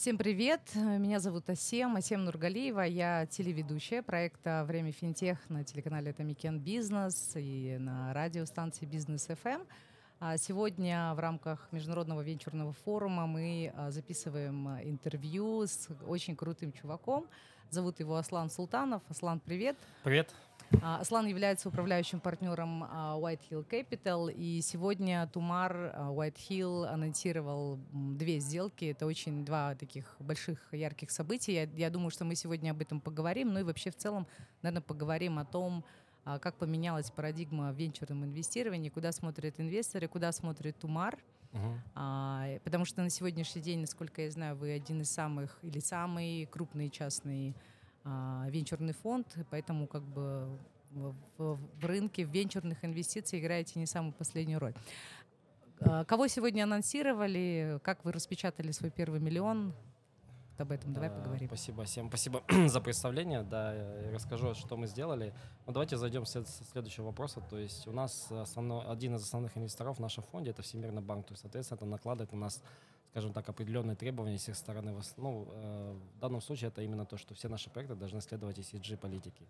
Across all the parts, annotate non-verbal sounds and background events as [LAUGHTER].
Всем привет, меня зовут Асем, Асем Нургалиева, я телеведущая проекта «Время финтех» на телеканале «Тамикен Бизнес» и на радиостанции «Бизнес ФМ». А сегодня в рамках Международного венчурного форума мы а, записываем интервью с очень крутым чуваком. Зовут его Аслан Султанов. Аслан, привет. Привет. А, Аслан является управляющим партнером а, White Hill Capital, и сегодня Тумар а, White Hill анонсировал две сделки. Это очень два таких больших ярких события. Я, я думаю, что мы сегодня об этом поговорим. Ну и вообще в целом, наверное, поговорим о том, как поменялась парадигма в венчурном инвестировании, куда смотрят инвесторы, куда смотрит Тумар. Uh-huh. А, потому что на сегодняшний день, насколько я знаю, вы один из самых или самый крупный частный а, венчурный фонд, поэтому как бы в, в, в рынке в венчурных инвестиций играете не самую последнюю роль. А, кого сегодня анонсировали? Как вы распечатали свой первый миллион? Об этом давай поговорим. Спасибо всем, спасибо [CLEARS THROAT] за представление. Да, я расскажу, что мы сделали. Ну, давайте зайдем с следующего вопроса. То есть у нас основной, один из основных инвесторов в нашем фонде это Всемирный банк. То есть, соответственно, это накладывает на нас скажем так, определенные требования с их стороны. Ну, э, в данном случае это именно то, что все наши проекты должны следовать ESG-политике.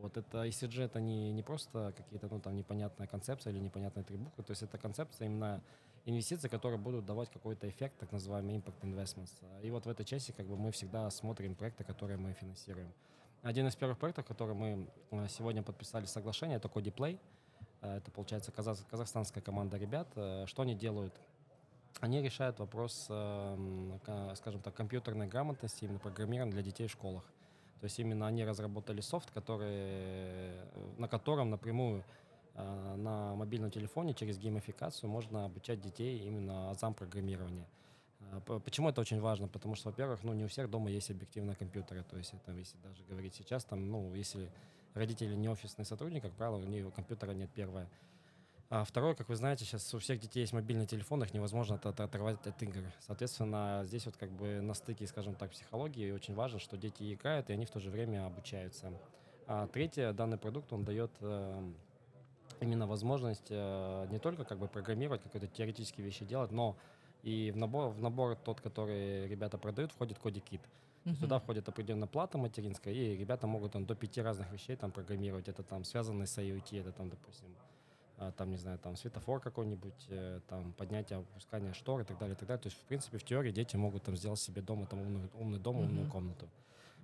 Вот это ESG это не, не просто какие-то ну, там непонятная концепция или непонятная трибуха, то есть это концепция именно инвестиций, которые будут давать какой-то эффект, так называемый impact investments. И вот в этой части как бы мы всегда смотрим проекты, которые мы финансируем. Один из первых проектов, который мы э, сегодня подписали соглашение, это Codeplay. Э, это, получается, казахстанская команда ребят. Что они делают? они решают вопрос, эм, скажем так, компьютерной грамотности, именно программирования для детей в школах. То есть именно они разработали софт, который, э, на котором напрямую э, на мобильном телефоне через геймификацию можно обучать детей именно азам программирования. Э, почему это очень важно? Потому что, во-первых, ну, не у всех дома есть объективные компьютеры. То есть, это, если даже говорить сейчас, там, ну, если родители не офисный сотрудник, как правило, у них компьютера нет первое. А второе, как вы знаете, сейчас у всех детей есть мобильный телефон, их невозможно от, оторвать от игр. Соответственно, здесь вот как бы на стыке, скажем так, психологии очень важно, что дети играют, и они в то же время обучаются. А третье, данный продукт, он дает э, именно возможность э, не только как бы программировать, какие-то теоретические вещи делать, но и в набор, в набор тот, который ребята продают, входит кодик-кит. Uh-huh. Туда входит определенная плата материнская, и ребята могут там до пяти разных вещей там программировать. Это там связанные с IoT, это там, допустим, а, там, не знаю, там светофор какой-нибудь, э, там поднятие, опускание штор и так далее, и так далее. То есть, в принципе, в теории дети могут там сделать себе дома там умный, умный дом, умную mm-hmm. комнату.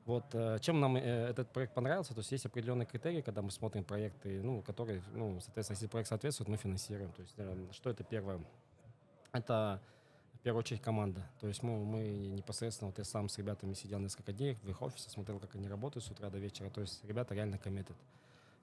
Вот э, чем нам э, этот проект понравился, то есть есть определенные критерии, когда мы смотрим проекты, ну, которые, ну, соответственно, если проект соответствует, мы финансируем. То есть что это первое? Это в первую очередь команда. То есть мы, мы непосредственно, вот я сам с ребятами сидел несколько дней в их офисе, смотрел, как они работают с утра до вечера. То есть ребята реально committed.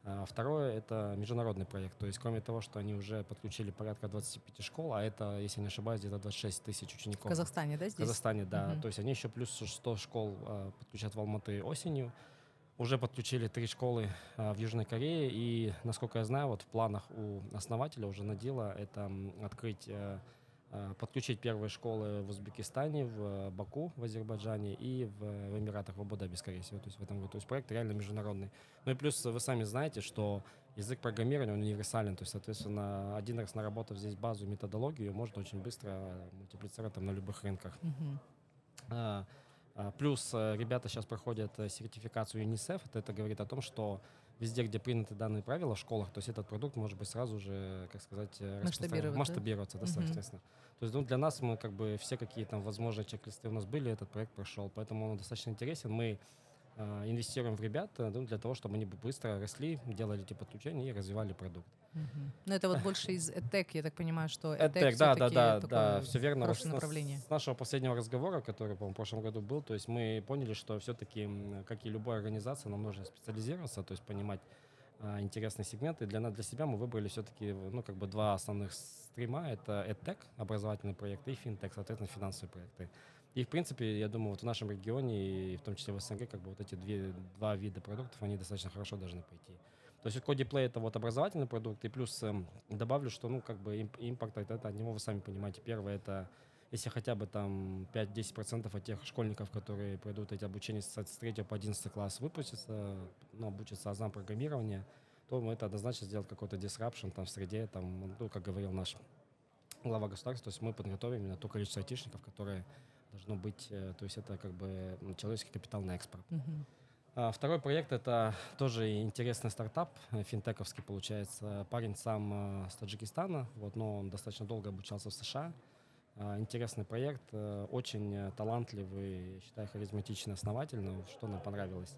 А второе – это международный проект. То есть, кроме того, что они уже подключили порядка 25 школ, а это, если не ошибаюсь, где-то 26 тысяч учеников. В Казахстане, да, здесь? В Казахстане, да. Угу. То есть они еще плюс 100 школ а, подключат в Алматы осенью. Уже подключили три школы а, в Южной Корее. И, насколько я знаю, вот в планах у основателя уже Надила это открыть Э, подключить первые школы в Узбекистане, в э, Баку, в Азербайджане и в, в Эмиратах, в Абу-Даби, скорее всего. То есть в этом году. То есть проект реально международный. Ну и плюс вы сами знаете, что язык программирования, он универсален. То есть, соответственно, один раз наработав здесь базу, методологию, можно очень быстро мультиплицировать там на любых рынках. А, а, плюс э, ребята сейчас проходят сертификацию ЮНИСЕФ. Это, это говорит о том, что везде, где приняты данные правила в школах, то есть этот продукт может быть сразу же, как сказать, масштабироваться, масштабироваться да, соответственно. То есть ну, для нас мы как бы все какие там возможные чек-листы у нас были, этот проект прошел, поэтому он достаточно интересен. Мы э, инвестируем в ребят ну, для того, чтобы они быстро росли, делали эти подключения и развивали продукт. Угу. Но это вот больше из EdTech, я так понимаю, что EdTech, EdTech да, да, да, да, все верно. С, направление. с нашего последнего разговора, который, по в прошлом году был, то есть мы поняли, что все-таки, как и любая организация, нам нужно специализироваться, то есть понимать, а, интересные сегменты. Для, для себя мы выбрали все-таки ну, как бы два основных стрима. Это EdTech, образовательные проекты, и FinTech, соответственно, финансовые проекты. И, в принципе, я думаю, вот в нашем регионе, и в том числе в СНГ, как бы вот эти две, два вида продуктов, они достаточно хорошо должны пойти. То есть Codeplay — это вот образовательный продукт, и плюс э, добавлю, что, ну, как бы импакт это от него вы сами понимаете. Первое — это если хотя бы там 5-10% от тех школьников, которые пройдут эти обучения с 3 по 11 класс, выпустятся, ну, обучатся азам программирования, то это однозначно сделать какой-то disruption там в среде, там, ну, как говорил наш глава государства, то есть мы подготовим именно то количество айтишников, которые должно быть, э, то есть это как бы человеческий капитал на экспорт. Мгм. А Второй проект это тоже интересный стартап, э, финтековский получается. Парень сам э, с Таджикистана, вот, но он достаточно долго обучался в США. А, Интересный проект, очень талантливый, считаю, харизматичный основатель, но что нам понравилось.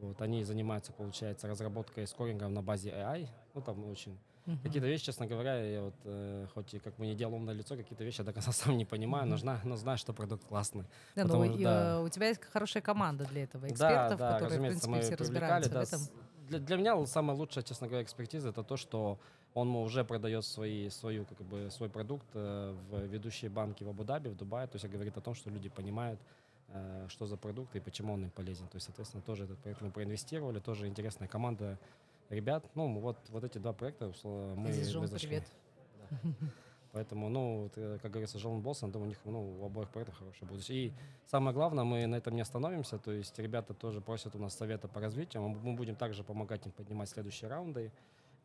Вот, они занимаются, получается, разработкой скорингов на базе AI. Ну, там очень Мгм. Какие-то вещи, честно говоря, я вот, э, хоть и как бы не делал умное лицо, какие-то вещи я до конца сам не понимаю, но, Мгм. знаю, но знаю, что продукт классный. Да, ну, потому и, что, да. э, у тебя есть хорошая команда для этого, Да, экспертов, да, которые, в принципе, мы все разбираются да, в этом. Для, для меня самая лучшая, честно говоря, экспертиза это то, что он уже продает свои, свою, как бы, свой продукт э, в ведущие банки в Абу-Даби, в Дубае. То есть это говорит о том, что люди понимают, э, что за продукт и почему он им полезен. То есть, соответственно, тоже этот проект мы проинвестировали, тоже интересная команда ребят. Ну, вот, вот эти два проекта мы, Здесь Жон, привет. Поэтому, ну, э, как говорится, Жон Болсон, думаю, у них ну, у обоих проектов хорошее будущее. И самое главное, мы на этом не остановимся. То есть ребята тоже просят у нас совета по развитию. Мы будем также помогать им поднимать следующие раунды,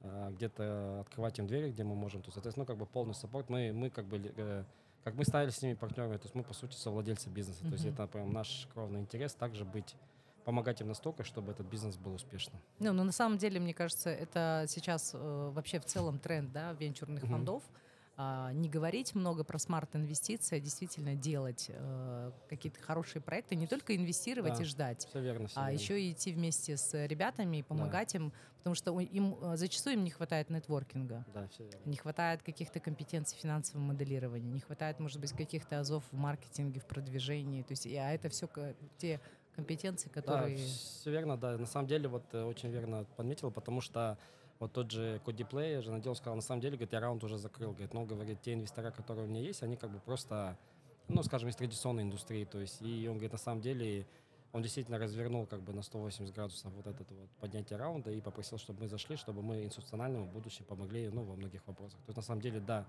э, где-то открывать им двери, где мы можем. То есть, соответственно, ну, как бы полный саппорт. Мы, мы как бы, э, как мы стали с ними партнерами, то есть мы, по сути, совладельцы бизнеса. То есть это прям наш кровный интерес также быть помогать им настолько, чтобы этот бизнес был успешным. Ну, но на самом деле, мне кажется, это сейчас э, вообще в целом тренд да, венчурных фондов. А, не говорить много про смарт-инвестиции, а действительно делать э, какие-то хорошие проекты, не только инвестировать Да. и ждать, Все верно, все а верно. еще и идти вместе с ребятами и помогать им, потому что им э, зачастую им не хватает нетворкинга. Да, все верно. Не хватает каких-то компетенций финансового моделирования, не хватает, может быть, каких-то азов в маркетинге, в продвижении. То есть, а это все те компетенции, которые... Да, все верно, да. На самом деле, вот э, очень верно подметил, потому что вот тот же Коди Плей же надел, сказал, на самом деле, говорит, я раунд уже закрыл. Говорит, ну, говорит, те инвестора, которые у меня есть, они как бы просто, ну, скажем, из традиционной индустрии. То есть, и он говорит, на самом деле, он действительно развернул как бы на 180 градусов вот это вот поднятие раунда и попросил, чтобы мы зашли, чтобы мы институциональному в будущем помогли, ну, во многих вопросах. То есть, на самом деле, да,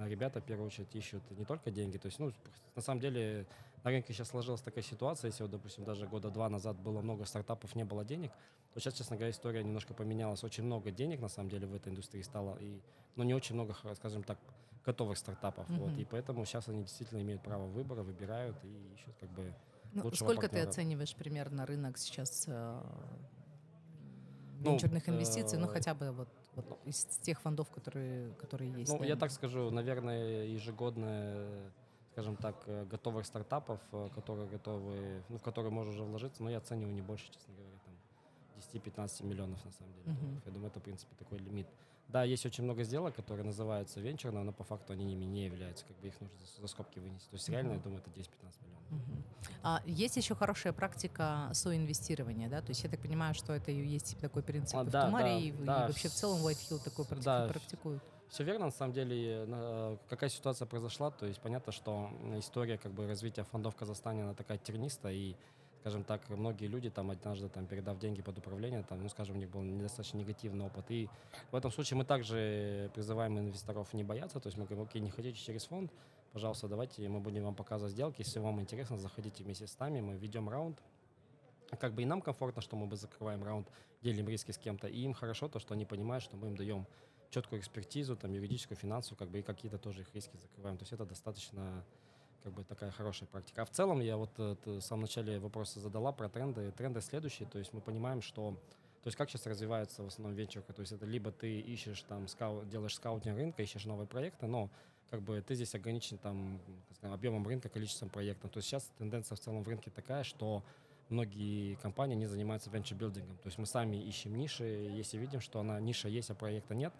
ребята, в первую очередь, ищут не только деньги. То есть, ну, на самом деле, на рынке сейчас сложилась такая ситуация, если, вот, допустим, даже года два назад было много стартапов, не было денег, то сейчас, честно говоря, история немножко поменялась. Очень много денег, на самом деле, в этой индустрии стало, и, но не очень много, скажем так, готовых стартапов. Вот, Мгм. и поэтому сейчас они действительно имеют право выбора, выбирают и ищут как бы... Ну, сколько ты партнера. оцениваешь примерно рынок сейчас э, Ну, венчурных инвестиций, ну э, хотя бы вот, вот из тех фондов, которые, которые есть? Ну, да? я так скажу, наверное, ежегодная, скажем так, э, готовых стартапов, э, которые готовы, ну, в которые можно уже вложиться, но я оцениваю не больше, честно говоря, там 10-15 миллионов на самом деле. Долларов. Я думаю, это, в принципе, такой лимит. Да, есть очень много сделок, которые называются венчурными, но по факту они ими не являются, как бы их нужно за, за скобки вынести. То есть реально, я Мгм. думаю, это 10-15 миллионов. Мгм. А есть еще хорошая практика соинвестирования, да? То есть я так понимаю, что это и есть такой принцип А, и в да, Тумаре, да, и, в- и да, вообще в целом White Hill такой практи- да, практикует. Все верно, на самом деле, какая ситуация произошла, то есть понятно, что история как бы развития фондов в Казахстане, она такая тернистая, и, скажем так, многие люди там однажды там передав деньги под управление, там, ну, скажем, у них был недостаточно негативный опыт, и в этом случае мы также призываем инвесторов не бояться, то есть мы говорим, окей, не хотите через фонд, пожалуйста, давайте мы будем вам показывать сделки, если вам интересно, заходите вместе с нами, мы ведем раунд, как бы и нам комфортно, что мы бы закрываем раунд, делим риски с кем-то, и им хорошо то, что они понимают, что мы им даем четкую экспертизу, там, юридическую, финансовую, как бы и какие-то тоже их риски закрываем. То есть это достаточно как бы такая хорошая практика. А в целом я вот э, в самом начале вопроса задала про тренды. Тренды следующие, то есть мы понимаем, что то есть как сейчас развивается в основном венчурка, то есть это либо ты ищешь там, скау, делаешь скаутинг рынка, ищешь новые проекты, но как бы ты здесь ограничен там скажем, объемом рынка, количеством проектов. То есть сейчас тенденция в целом в рынке такая, что многие компании не занимаются venture building ом. То есть мы сами ищем ниши, если видим, что она ниша есть, а проекта нет,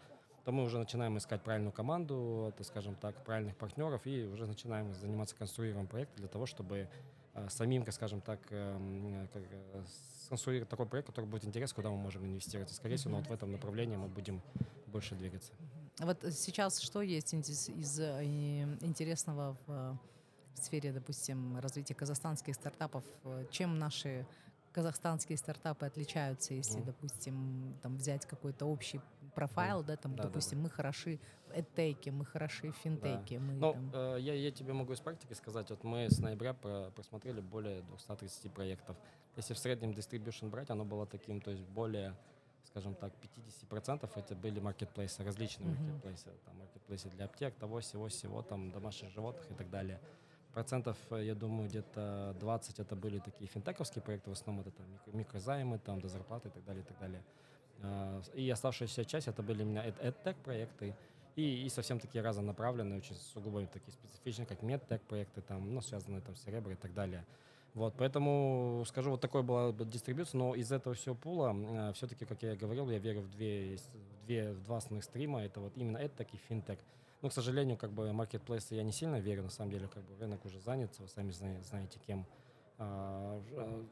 то мы уже начинаем искать правильную команду, это, скажем так, правильных партнеров, и уже начинаем заниматься конструированием проекта для того, чтобы э, самим, скажем так, эм, э, сконструировать такой проект, который будет интересен, куда мы можем инвестировать. И, скорее всего, ну, вот в этом направлении мы будем больше двигаться. А Вот сейчас что есть из, из, э, интересного в, в сфере, допустим, развития казахстанских стартапов? Чем наши казахстанские стартапы отличаются, если, Мгм. допустим, там взять какой-то общий профайл, да, там, Да, да, допустим, мы хороши в эдтеке, мы хороши в финтеке, мы Ну, там- э, я, я тебе могу из практики сказать, вот мы с ноября про- просмотрели более 230 проектов. Если в среднем distribution брать, оно было таким, то есть более, скажем так, 50% это были маркетплейсы, различные Мгм. маркетплейсы, там маркетплейсы для аптек, того, всего, всего, там домашних животных и так далее. процентов, э, я думаю, где-то 20 это были такие финтековские проекты, в основном это там микро- микрозаймы, там до зарплаты и так далее, и так далее. А, И оставшаяся часть это были у меня EdTech проекты и, и совсем такие разнонаправленные, очень сугубо такие специфичные, как MedTech проекты, там, ну, связанные там с Cerebro и так далее. Вот, поэтому скажу, вот такой была бы дистрибьюция, но из этого всего пула, все-таки, как я и говорил, я верю в две, в две, в два основных стрима, это вот именно EdTech и FinTech. Но, к сожалению, как бы маркетплейсы я не сильно верю, на самом деле, как бы рынок уже занят, вы сами зна- знаете кем. А, а,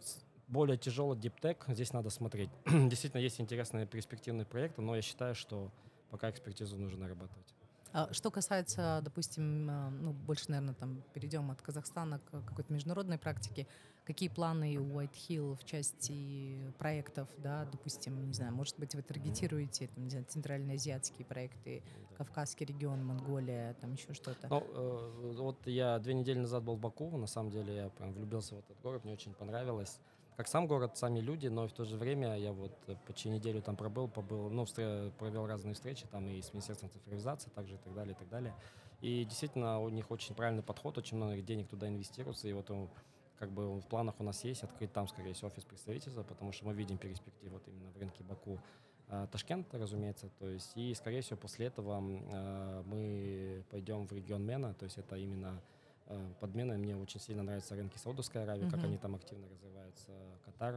более тяжелый диптек, здесь надо смотреть. [CLEARS THROAT] Действительно, есть интересные перспективные проекты, но я считаю, что пока экспертизу нужно нарабатывать. А Что касается, допустим, э, ну, больше, наверное, там перейдем от Казахстана к какой-то международной практике. Какие планы у White Hill в части проектов, да, допустим, не знаю, может быть, вы таргетируете, там, не знаю, центральноазиатские проекты. Кавказский регион, Монголия, там еще что-то. Ну, э, вот я две недели назад был в Баку, на самом деле я прям влюбился в этот город, мне очень понравилось. Как сам город, сами люди, но в то же время я вот э, почти неделю там пробыл, побыл, ну, встр- провел разные встречи там и с Министерством цифровизации также и так далее, и так далее. И действительно у них очень правильный подход, очень много денег туда инвестируется, и вот как бы в планах у нас есть открыть там, скорее всего, офис представительства, потому что мы видим перспективу вот именно в рынке Баку. А, Ташкент, разумеется, то есть, и, скорее всего, после этого а, мы пойдем в регион Мена, то есть это именно э, подмена. Мне очень сильно нравятся рынки Саудовской Аравии, как Мгм. они там активно развиваются, Катар,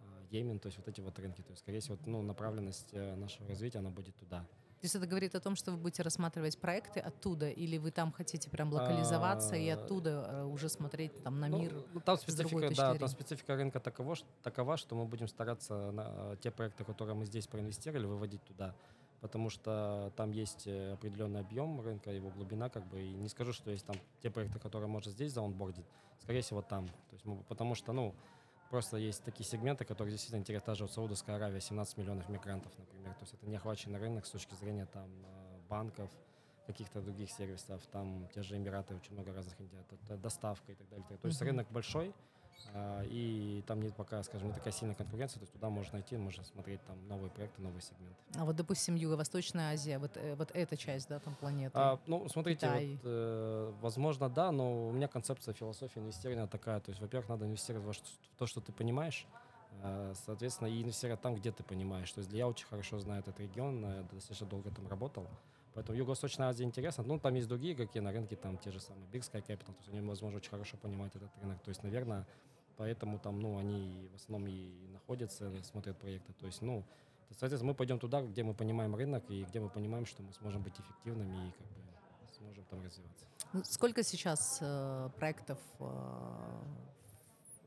э, Йемен, то есть вот эти вот рынки. То есть, скорее всего, ну, направленность э, нашего развития, она будет туда. То есть это говорит о том, что вы будете рассматривать проекты оттуда, или вы там хотите прям локализоваться и А, оттуда уже смотреть там на Ну, мир? ну, там специфика, да, там специфика рынка таково, ш- такова, что мы будем стараться на те проекты, которые мы здесь проинвестировали, выводить туда. Потому что там есть э, определенный объем рынка, его глубина, как бы, и не скажу, что есть там те проекты, которые можно здесь заонбордить, скорее всего, там. То есть мы, потому что, ну, просто есть такие сегменты, которые действительно интересны. Та же вот Саудовская Аравия, 17 миллионов мигрантов, например. То есть это неохваченный рынок с точки зрения там э, банков, каких-то других сервисов. Там те же Эмираты, очень много разных это доставка и так далее. То есть Мгм. рынок большой, и там нет пока, скажем, не такая сильная конкуренция, то есть туда можно найти, можно смотреть там новые проекты, новые сегменты. А вот, допустим, Юго-Восточная Азия, вот, э, вот эта часть, да, там планеты. А, ну, смотрите, Китай. вот, э, возможно, да, но у меня концепция, философия инвестирования такая. То есть, во-первых, надо инвестировать во в то, что ты понимаешь, э, соответственно, и инвестировать там, где ты понимаешь. То есть я очень хорошо знаю этот регион, э, достаточно долго там работал. Поэтому Юго-Восточная Азия интересна. Ну, там есть другие какие на рынке, там те же самые Big Sky Capital, то есть они, возможно, очень хорошо понимают этот рынок. То есть, наверное, поэтому там, ну, они в основном и находятся, смотрят проекты. То есть, ну, соответственно, мы пойдем туда, где мы понимаем рынок и где мы понимаем, что мы сможем быть эффективными и как бы сможем там развиваться. Ну, Сколько сейчас э, проектов э,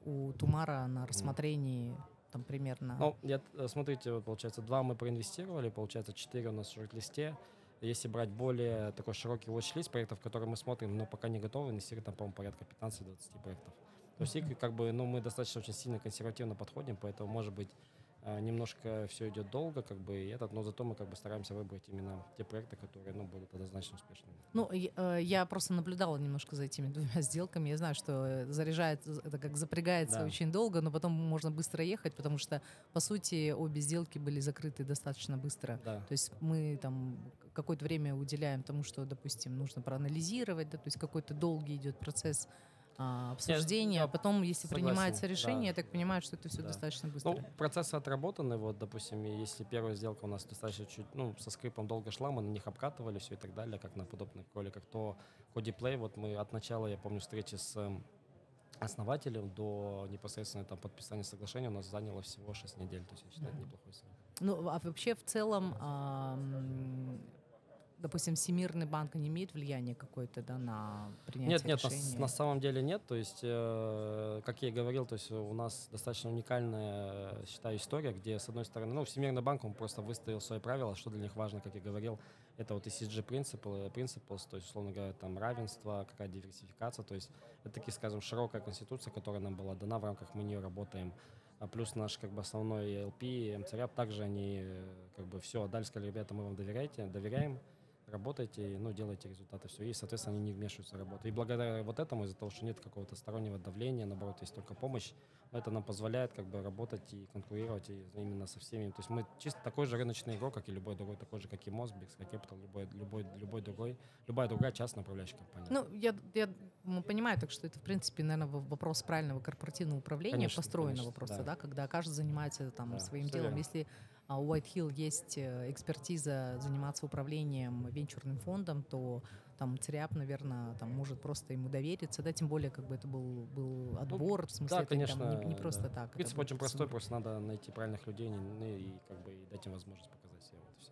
у Тумара на рассмотрении там примерно? Ну, я, э, смотрите, вот, получается, два мы проинвестировали, получается, четыре у нас в шорт-листе. Если брать более такой широкий watch-лист проектов, которые мы смотрим, но пока не готовы, инвестировать там, по-моему, порядка 15-20 проектов. То есть, как бы, ну, мы достаточно очень сильно консервативно подходим, поэтому, может быть, немножко все идет долго, как бы, и этот, но зато мы как бы стараемся выбрать именно те проекты, которые, ну, будут однозначно успешными. Ну, и, э, я просто наблюдала немножко за этими двумя [LAUGHS] сделками. Я знаю, что заряжает, это как запрягается Да. очень долго, но потом можно быстро ехать, потому что, по сути, обе сделки были закрыты достаточно быстро. Да. То есть мы там какое-то время уделяем тому, что, допустим, нужно проанализировать, да, то есть какой-то долгий идет процесс а, обсуждения, я а потом, если согласен, принимается решение, да. я так понимаю, что это все Да. достаточно быстро. Ну, процессы отработаны, вот, допустим, если первая сделка у нас достаточно чуть, ну, со скрипом долго шла, мы на них обкатывали все и так далее, как на подобных кроликах, то Коди Play, вот мы от начала, я помню, встречи с эм, основателем до непосредственно там подписания соглашения у нас заняло всего 6 недель, то есть я считаю, это неплохой срок. Ну, а вообще в целом, допустим, Всемирный банк не имеет влияния какое-то да, на принятие Нет, нет, на, с- решения? на самом деле нет. То есть, э, как я и говорил, то есть у нас достаточно уникальная, э, считаю, история, где, с одной стороны, ну, Всемирный банк, он просто выставил свои правила, что для них важно, как я говорил, это вот ESG principle, principles, то есть, условно говоря, там равенство, какая диверсификация, то есть это, такие, скажем, широкая конституция, которая нам была дана, в рамках мы нее работаем. А плюс наш как бы основной LP, МЦРАП, также они э, как бы все отдали, сказали, ребята, мы вам доверяете, доверяем, работайте, ну, делайте результаты, все. И, соответственно, они не вмешиваются в работу. И благодаря вот этому, из-за того, что нет какого-то стороннего давления, наоборот, есть только помощь, это нам позволяет как бы работать и конкурировать и именно со всеми. То есть мы чисто такой же рыночный игрок, как и любой другой, такой же, как и Мосбикс, как Capital, любой, любой, любой другой, любая другая частная управляющая компания. Ну, я, я понимаю, так что это, в принципе, наверное, вопрос правильного корпоративного управления, конечно, построенного конечно, просто, да. да, когда каждый занимается там да, своим делом. Верно. Если у White Hill есть э, экспертиза заниматься управлением венчурным фондом, то там ЦРИАП, наверное, там может просто ему довериться, да, тем более как бы это был, был отбор, ну, в смысле, да, конечно, там, не, не просто да. так. Принцип очень простой, просто надо найти правильных людей ну, и как бы и дать им возможность показать себя. Вот все.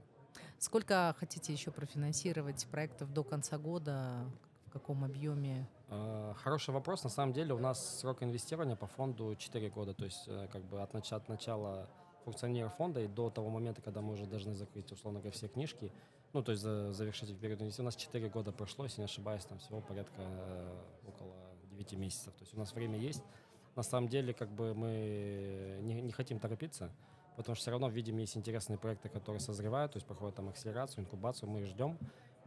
Сколько хотите еще профинансировать проектов до конца года? В каком объеме? А, хороший вопрос. На самом деле у нас срок инвестирования по фонду 4 года, то есть э, как бы от, нач- от начала функционера фонда и до того момента, когда мы уже должны закрыть, условно говоря, все книжки, ну, то есть за, завершить период инвестиций. У нас 4 года прошло, если не ошибаюсь, там всего порядка э, около 9 месяцев. То есть у нас время есть. На самом деле, как бы мы не, не хотим торопиться, потому что все равно видим, есть интересные проекты, которые созревают, то есть проходят там акселерацию, инкубацию, мы их ждем,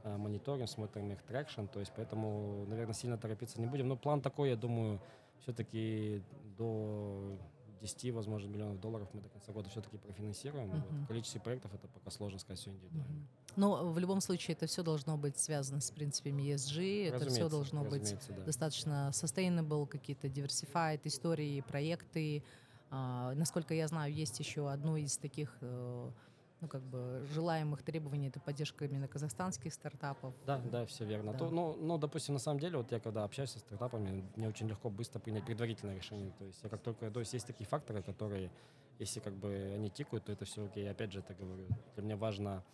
э, мониторим, смотрим их traction, то есть поэтому, наверное, сильно торопиться не будем. Но план такой, я думаю, все-таки до 10, возможно, миллионов долларов мы до конца года все-таки профинансируем. Uh-huh. Вот. Количество проектов это пока сложно сказать все индивидуально. Uh-huh. Но в любом случае это все должно быть связано с принципами ESG, это все должно быть да. достаточно sustainable, какие-то diversified истории, проекты. А, насколько я знаю, есть еще одно из таких э, ну, как бы желаемых требований это поддержка именно казахстанских стартапов. Да, да, все верно. Да. То, ну, ну, допустим, на самом деле, вот я когда общаюсь со стартапами, мне очень легко быстро принять предварительное решение. То есть я как только, то есть есть такие факторы, которые, если как бы они тикают, то это все окей. Опять же, это говорю, для меня важно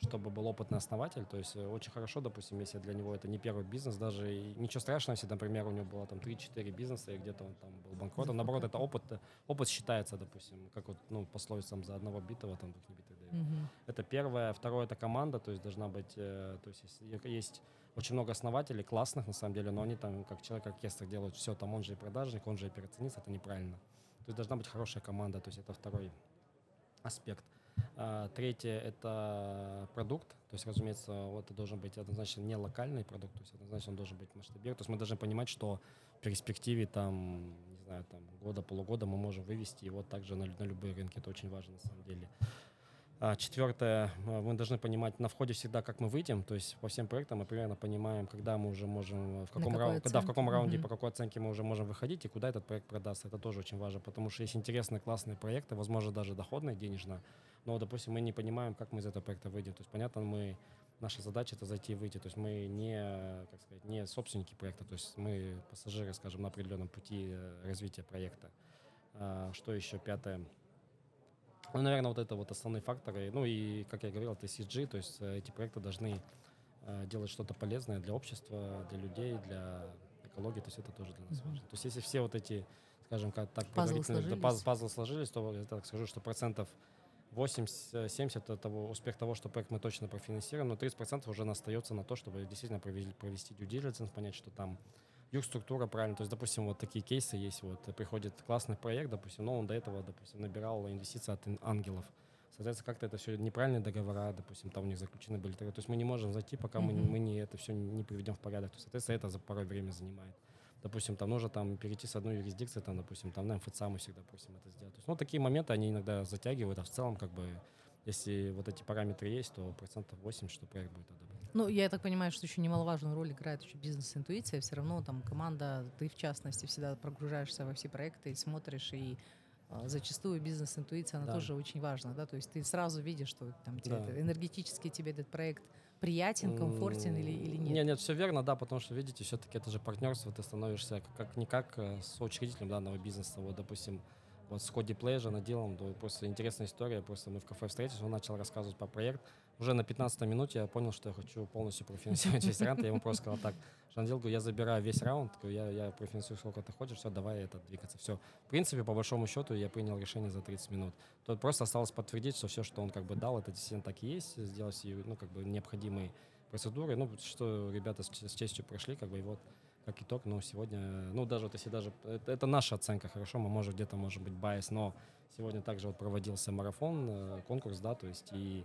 чтобы был опытный основатель. То есть э, очень хорошо, допустим, если для него это не первый бизнес, даже ничего страшного, если, например, у него было там 3-4 бизнеса, и где-то он там был банкротом. Наоборот, это опыт, опыт считается, допустим, как вот, ну, пословицам за одного битого, там, двух небитых дает. Mm-hmm. Это первое. Второе, это команда, то есть должна быть, э, то есть, есть очень много основателей, классных на самом деле, но они там как человек-оркестр делают все, там он же и продажник, он же и операционист, это неправильно. То есть должна быть хорошая команда, то есть это второй аспект. А, третье – это продукт. То есть, разумеется, вот это должен быть однозначно не локальный продукт, то есть однозначно он должен быть масштабирован. То есть мы должны понимать, что в перспективе там, не знаю, там года, полугода мы можем вывести его также на, на любые рынки. Это очень важно на самом деле. А четвертое, э, мы должны понимать на входе всегда, как мы выйдем, то есть по всем проектам мы примерно понимаем, когда мы уже можем, в каком, рау- когда, в каком раунде, mm-hmm. по какой оценке мы уже можем выходить и куда этот проект продастся. Это тоже очень важно, потому что есть интересные, классные проекты, возможно, даже доходные денежно, но, допустим, мы не понимаем, как мы из этого проекта выйдем. То есть, понятно, мы наша задача это зайти и выйти. То есть мы не, как сказать, не собственники проекта, то есть мы пассажиры, скажем, на определенном пути э, развития проекта. А, что еще? Пятое. Ну, наверное, вот это вот основные факторы. Ну и, как я говорил, это CG, то есть э, эти проекты должны э, делать что-то полезное для общества, для людей, для экологии, то есть это тоже для нас важно. То есть если все вот эти, скажем, как так пазлы сложились. Паз, пазлы сложились, то я так скажу, что процентов 80-70 того, успех того, что проект мы точно профинансируем, но 30% уже остается на то, чтобы действительно провести, провести due diligence, понять, что там юг-структура правильно. То есть, допустим, вот такие кейсы есть. Вот приходит классный проект, допустим, но он до этого, допустим, набирал инвестиции от ангелов. Соответственно, как-то это все неправильные договора, допустим, там у них заключены были. То есть мы не можем зайти, пока mm-hmm. мы, мы не, это все не приведем в порядок. То есть, соответственно, это за порой время занимает. Допустим, там нужно там перейти с одной юрисдикции, там, допустим, там на МФЦ мы всегда просим это сделать. То есть, ну, такие моменты, они иногда затягивают, а в целом, как бы, если вот эти параметры есть, то процентов 8, что проект будет одобрен. Ну, я так понимаю, что еще немаловажную роль играет еще бизнес-интуиция. Все равно там команда, ты в частности, всегда прогружаешься во все проекты и смотришь, и а, зачастую бизнес-интуиция, она да. тоже очень важна, да, то есть ты сразу видишь, что там тебе да. энергетически тебе этот проект приятен, комфортен или, или нет? Нет, нет, все верно, да, потому что, видите, все-таки это же партнерство, ты становишься как-никак э, с учредителем данного бизнеса, вот, допустим, вот с Коди Плейжа наделом, да, просто интересная история, просто мы в кафе встретились, он начал рассказывать про проект, уже на 15 минуте я понял, что я хочу полностью профинансировать весь раунд. Я ему просто сказал так, Жандил, я забираю весь раунд, я, я профинансирую сколько ты хочешь, все, давай это двигаться. Все. В принципе, по большому счету, я принял решение за 30 минут. Тут просто осталось подтвердить, что все, что он как бы дал, это действительно так и есть, сделать ну, как бы необходимые процедуры. Ну, что ребята с, с честью прошли, как бы, и вот как итог, ну, сегодня, ну, даже вот если даже, это, это наша оценка, хорошо, мы, может, где-то, может быть, байс, но сегодня также вот проводился марафон, э, конкурс, да, то есть, и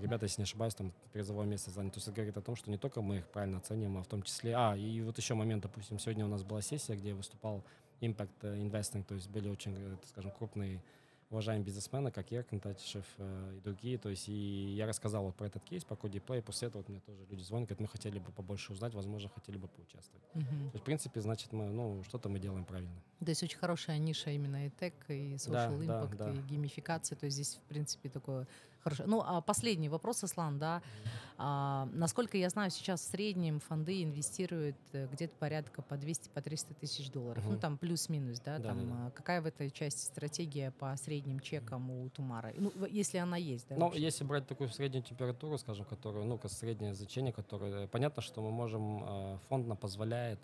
ребята, если не ошибаюсь, там призовое место заняли. То есть это говорит о том, что не только мы их правильно оценим, а в том числе... А, и вот еще момент, допустим, сегодня у нас была сессия, где выступал Impact Investing, то есть были очень, э, скажем, крупные уважаемые бизнесмены, как я, Контатишев э, и другие. То есть и я рассказал вот про этот кейс, по коде Play, после этого вот мне тоже люди звонят, говорят, мы хотели бы побольше узнать, возможно, хотели бы поучаствовать. Uh-huh. То есть, в принципе, значит, мы, ну, что-то мы делаем правильно. То есть очень хорошая ниша именно и тег, и social да, impact, да, да. и геймификация. То есть здесь, в принципе, такое Хорошо. Ну, а последний вопрос, Аслан, да. А, насколько я знаю, сейчас в среднем фонды инвестируют э, где-то порядка по 200, по 300 тысяч долларов. Угу. Ну, там плюс-минус, да, да там да, да. Какая в этой части стратегия по средним чекам у Тумара? Ну, если она есть, да? Ну, вообще? если брать такую среднюю температуру, скажем, которую, ну, среднее значение, которое, понятно, что мы можем, а, фонд нам позволяет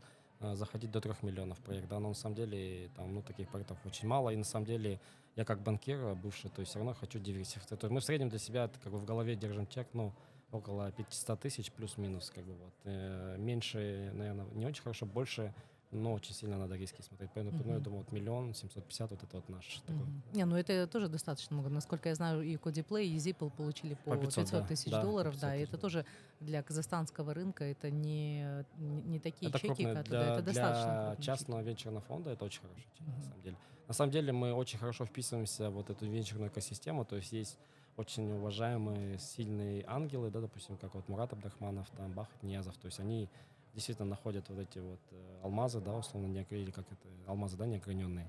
заходить до 3 миллионов проект, да, но на самом деле там, ну, таких проектов очень мало, и на самом деле я как банкир бывший, то есть все равно хочу диверсифицировать. То есть мы в среднем для себя как бы в голове держим чек, ну, около 500 тысяч плюс-минус, как бы вот. Э, меньше, наверное, не очень хорошо, больше но очень сильно надо риски смотреть. Поэтому, uh-huh. я думаю, вот миллион семьсот пятьдесят вот это вот наш uh-huh. такой. Не, ну это тоже достаточно много. Насколько я знаю, и Codeplay, и Zipple получили по, по 500, 500 тысяч да, долларов, 500 да, и это тоже для казахстанского рынка это не, не, не такие это чеки, крупные, для, это достаточно Для частного чеки. венчурного фонда это очень хороший чек, uh-huh. на самом деле. На самом деле мы очень хорошо вписываемся в вот эту венчурную экосистему, то есть есть очень уважаемые, сильные ангелы, да, допустим, как вот Мурат Абдрахманов, там, Бахат Ниязов, то есть они действительно находят вот эти вот э, алмазы, да, условно, не, или как это, алмазы, да, неограненные.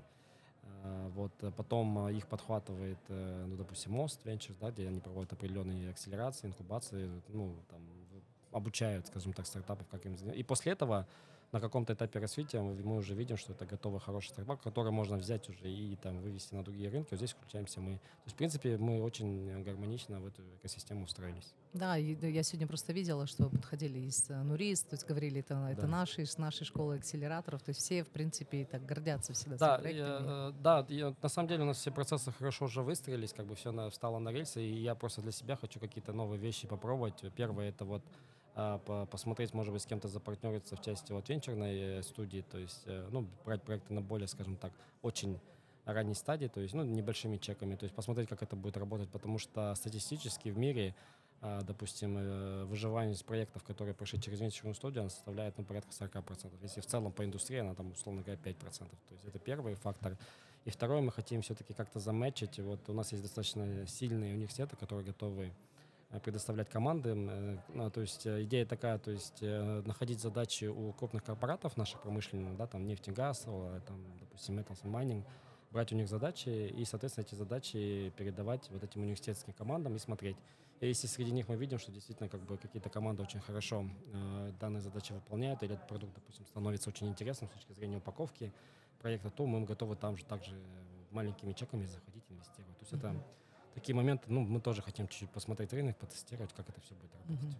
Э, вот э, потом их подхватывает, ну, допустим, Мост Ventures, да, где они проводят определенные акселерации, инкубации, ну, там, обучают, скажем так, стартапов, как им заниматься. И после этого на каком-то этапе развития мы, мы уже видим, что это готовый хороший стартап, который можно взять уже и там вывести на другие рынки. Вот здесь включаемся мы. То есть, в принципе, мы очень гармонично в эту экосистему устроились. Да, я сегодня просто видела, что подходили из э, Нурис, то есть говорили, это, да. это наши, из нашей школы акселераторов, то есть все, в принципе, так гордятся всегда да. Я, да, я, на самом деле у нас все процессы хорошо уже выстроились, как бы все на, встало на рельсы, и я просто для себя хочу какие-то новые вещи попробовать. Первое, это вот посмотреть, может быть, с кем-то запартнериться в части вот венчурной э, студии, то есть, э, ну, брать проекты на более, скажем так, очень ранней стадии, то есть, ну, небольшими чеками, то есть посмотреть, как это будет работать, потому что статистически в мире, а, допустим, э, выживание из проектов, которые прошли через венчурную студию, она составляет, ну, порядка 40%. Если в целом по индустрии она там, условно говоря, 5%. То есть это первый фактор. И второй, мы хотим все-таки как-то заметчить. Вот у нас есть достаточно сильные университеты, которые готовы предоставлять команды. Э, ну, то есть э, идея такая, то есть находить задачи у крупных корпоратов наших промышленных, да, там нефть и газ, там, допустим, metals mining, брать у них задачи и, соответственно, эти задачи передавать вот этим университетским командам и смотреть. И если среди них мы видим, что действительно как бы какие-то команды очень хорошо э, данные задачи выполняют, или этот продукт, допустим, становится очень интересным с точки зрения упаковки проекта, то мы готовы там же также маленькими чеками заходить, инвестировать. То есть mm-hmm. это такие моменты, ну, мы тоже хотим чуть-чуть посмотреть рынок, потестировать, как это все будет работать.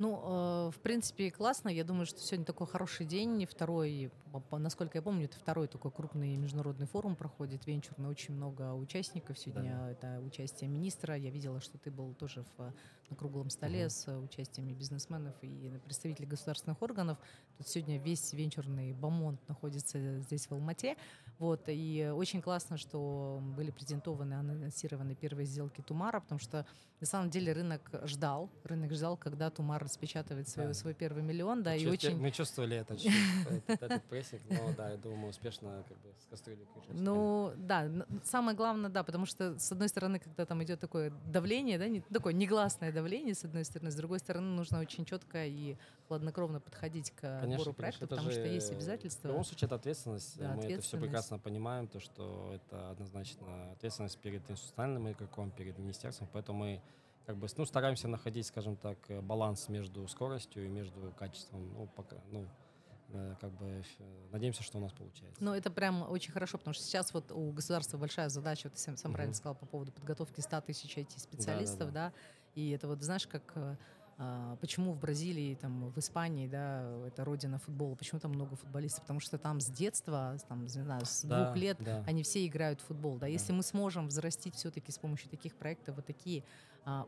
Ну, э, в принципе, классно. Я думаю, что сегодня такой хороший день. Второй, насколько я помню, это второй такой крупный международный форум проходит, венчурный. Очень много участников. Сегодня да. это участие министра. Я видела, что ты был тоже в, на круглом столе угу. с участием бизнесменов и представителей государственных органов. Тут сегодня весь венчурный бомонд находится здесь, в Алмате. Вот, и очень классно, что были презентованы, анонсированы первые сделки Тумара, потому что на самом деле рынок ждал, рынок ждал, когда Тумар распечатывает свой, да. свой первый миллион, да, мы и очень... Мы чувствовали это, этот прессинг, но да, я думаю, мы успешно как бы с кастрюлей Ну, да, самое главное, да, потому что, с одной стороны, когда там идет такое давление, да, не, такое негласное давление, с одной стороны, с другой стороны, нужно очень четко и хладнокровно подходить к конечно, проекта, потому что есть обязательства. В любом случае, это ответственность, да, мы ответственность. это все прекрасно понимаем, то, что это однозначно ответственность перед институциональным игроком, перед министерством, поэтому мы как бы, ну, стараемся находить, скажем так, э, баланс между скоростью и между качеством. Ну, пока, ну, э, как бы э, надеемся, что у нас получается. Ну, это прям очень хорошо, потому что сейчас вот у государства большая задача, вот ты сам, сам правильно сказал по поводу подготовки 100 тысяч IT-специалистов, да, да, да. да, и это вот, знаешь, как а, почему в Бразилии, там, в Испании, да, это родина футбола, почему там много футболистов? Потому что там с детства, там, не знаю, с да, двух лет да. они все играют в футбол, да. Если да. мы сможем взрастить все-таки с помощью таких проектов вот такие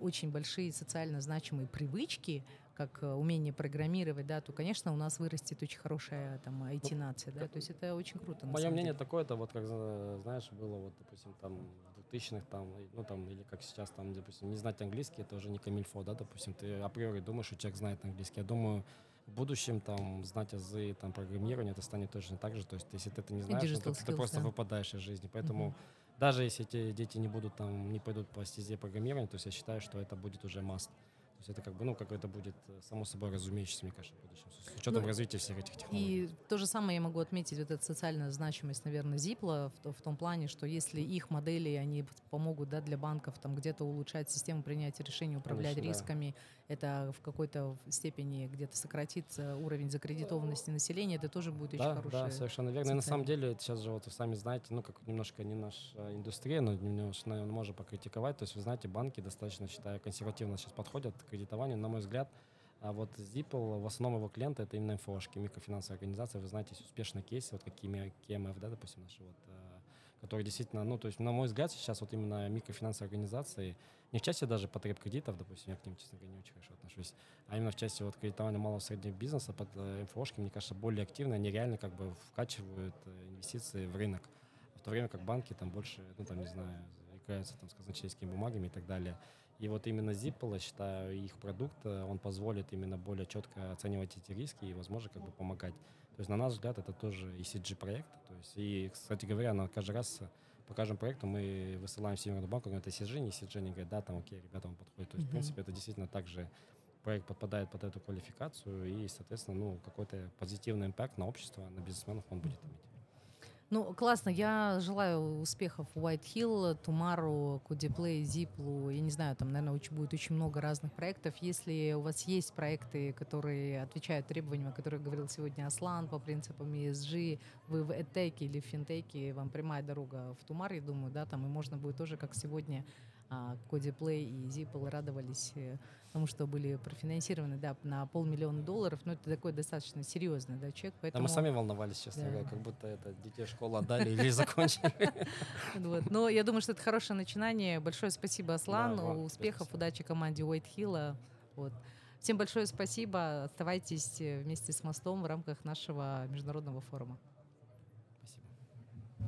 очень большие социально значимые привычки, как э, умение программировать, да, то, конечно, у нас вырастет очень хорошая там IT-нация, ну, да, то есть это очень круто. Мое мнение деле. такое, это вот как, знаешь, было вот, допустим, там 2000-х, там, ну, там, или как сейчас, там, допустим, не знать английский, это уже не камильфо, да, допустим, ты априори думаешь, что человек знает английский. Я думаю, в будущем там знать азы там программирования это станет точно так же. То есть если ты это не знаешь, ну, то, skills, ты просто да. выпадаешь из жизни. Поэтому uh-huh. Даже если эти дети не будут там не пойдут по стезе программирования, то есть я считаю, что это будет уже must есть это как бы, ну, как это будет э, само собой разумеющееся, мне кажется, в будущем, с учетом ну, развития всех этих технологий. И то же самое я могу отметить, вот эта социальная значимость, наверное, Зипла в, в том плане, что если их модели, они помогут, да, для банков там где-то улучшать систему принятия решений, управлять Конечно, рисками, да. это в какой-то степени где-то сократится уровень закредитованности населения, это тоже будет да, очень хорошее. Да, совершенно верно. И на самом деле, сейчас же вот вы сами знаете, ну, как немножко не наша индустрия, но немножко, наверное, можно покритиковать. То есть, вы знаете, банки достаточно, считаю, консервативно сейчас подходят к кредитованию, на мой взгляд. А вот Zipple, в основном его клиенты это именно МФОшки, микрофинансовые организации. Вы знаете, есть успешные кейсы, вот какими КМФ, да, допустим, наши вот, э, которые действительно, ну, то есть, на мой взгляд, сейчас вот именно микрофинансовые организации, не в части даже потреб кредитов, допустим, я к ним, честно говоря, не очень хорошо отношусь, а именно в части вот кредитования малого и среднего бизнеса под э, МФОшки, мне кажется, более активно, они реально как бы вкачивают э, инвестиции в рынок. В то время как банки там больше, ну, там, не знаю, играются там с казначейскими бумагами и так далее. И вот именно Zipple, считаю, их продукт, э, он позволит именно более четко оценивать эти риски и, возможно, как бы помогать. То есть, на наш взгляд, это тоже ECG-проект. То есть, и, кстати говоря, на каждый раз по каждому проекту мы высылаем Северную банку, говорят, это ECG, не ECG, они говорят, да, там, окей, ребята, он подходит. То есть, mm-hmm. в принципе, это действительно также проект подпадает под эту квалификацию, и, соответственно, ну, какой-то позитивный импакт на общество, на бизнесменов он будет иметь. Ну, классно. Я желаю успехов White Hill, Тумару, Кудиплей, Зиплу. Я не знаю, там, наверное, будет очень много разных проектов. Если у вас есть проекты, которые отвечают требованиям, о которых говорил сегодня Аслан, по принципам ESG, вы в EdTech или в финтеке, вам прямая дорога в Тумар, я думаю, да, там и можно будет тоже, как сегодня, а, Кодиплей и Zipple радовались э, тому, что были профинансированы да, на полмиллиона долларов. Но это такой достаточно серьезный да, чек. Поэтому... Да, мы сами волновались, честно да. говоря, как будто это детей школу отдали или закончили. [LAUGHS] Но я думаю, что это хорошее начинание. Большое спасибо, Аслан. Успехов, удачи команде Уайт Хилла. Вот. Всем большое спасибо. Оставайтесь э, вместе с мостом в рамках нашего международного форума.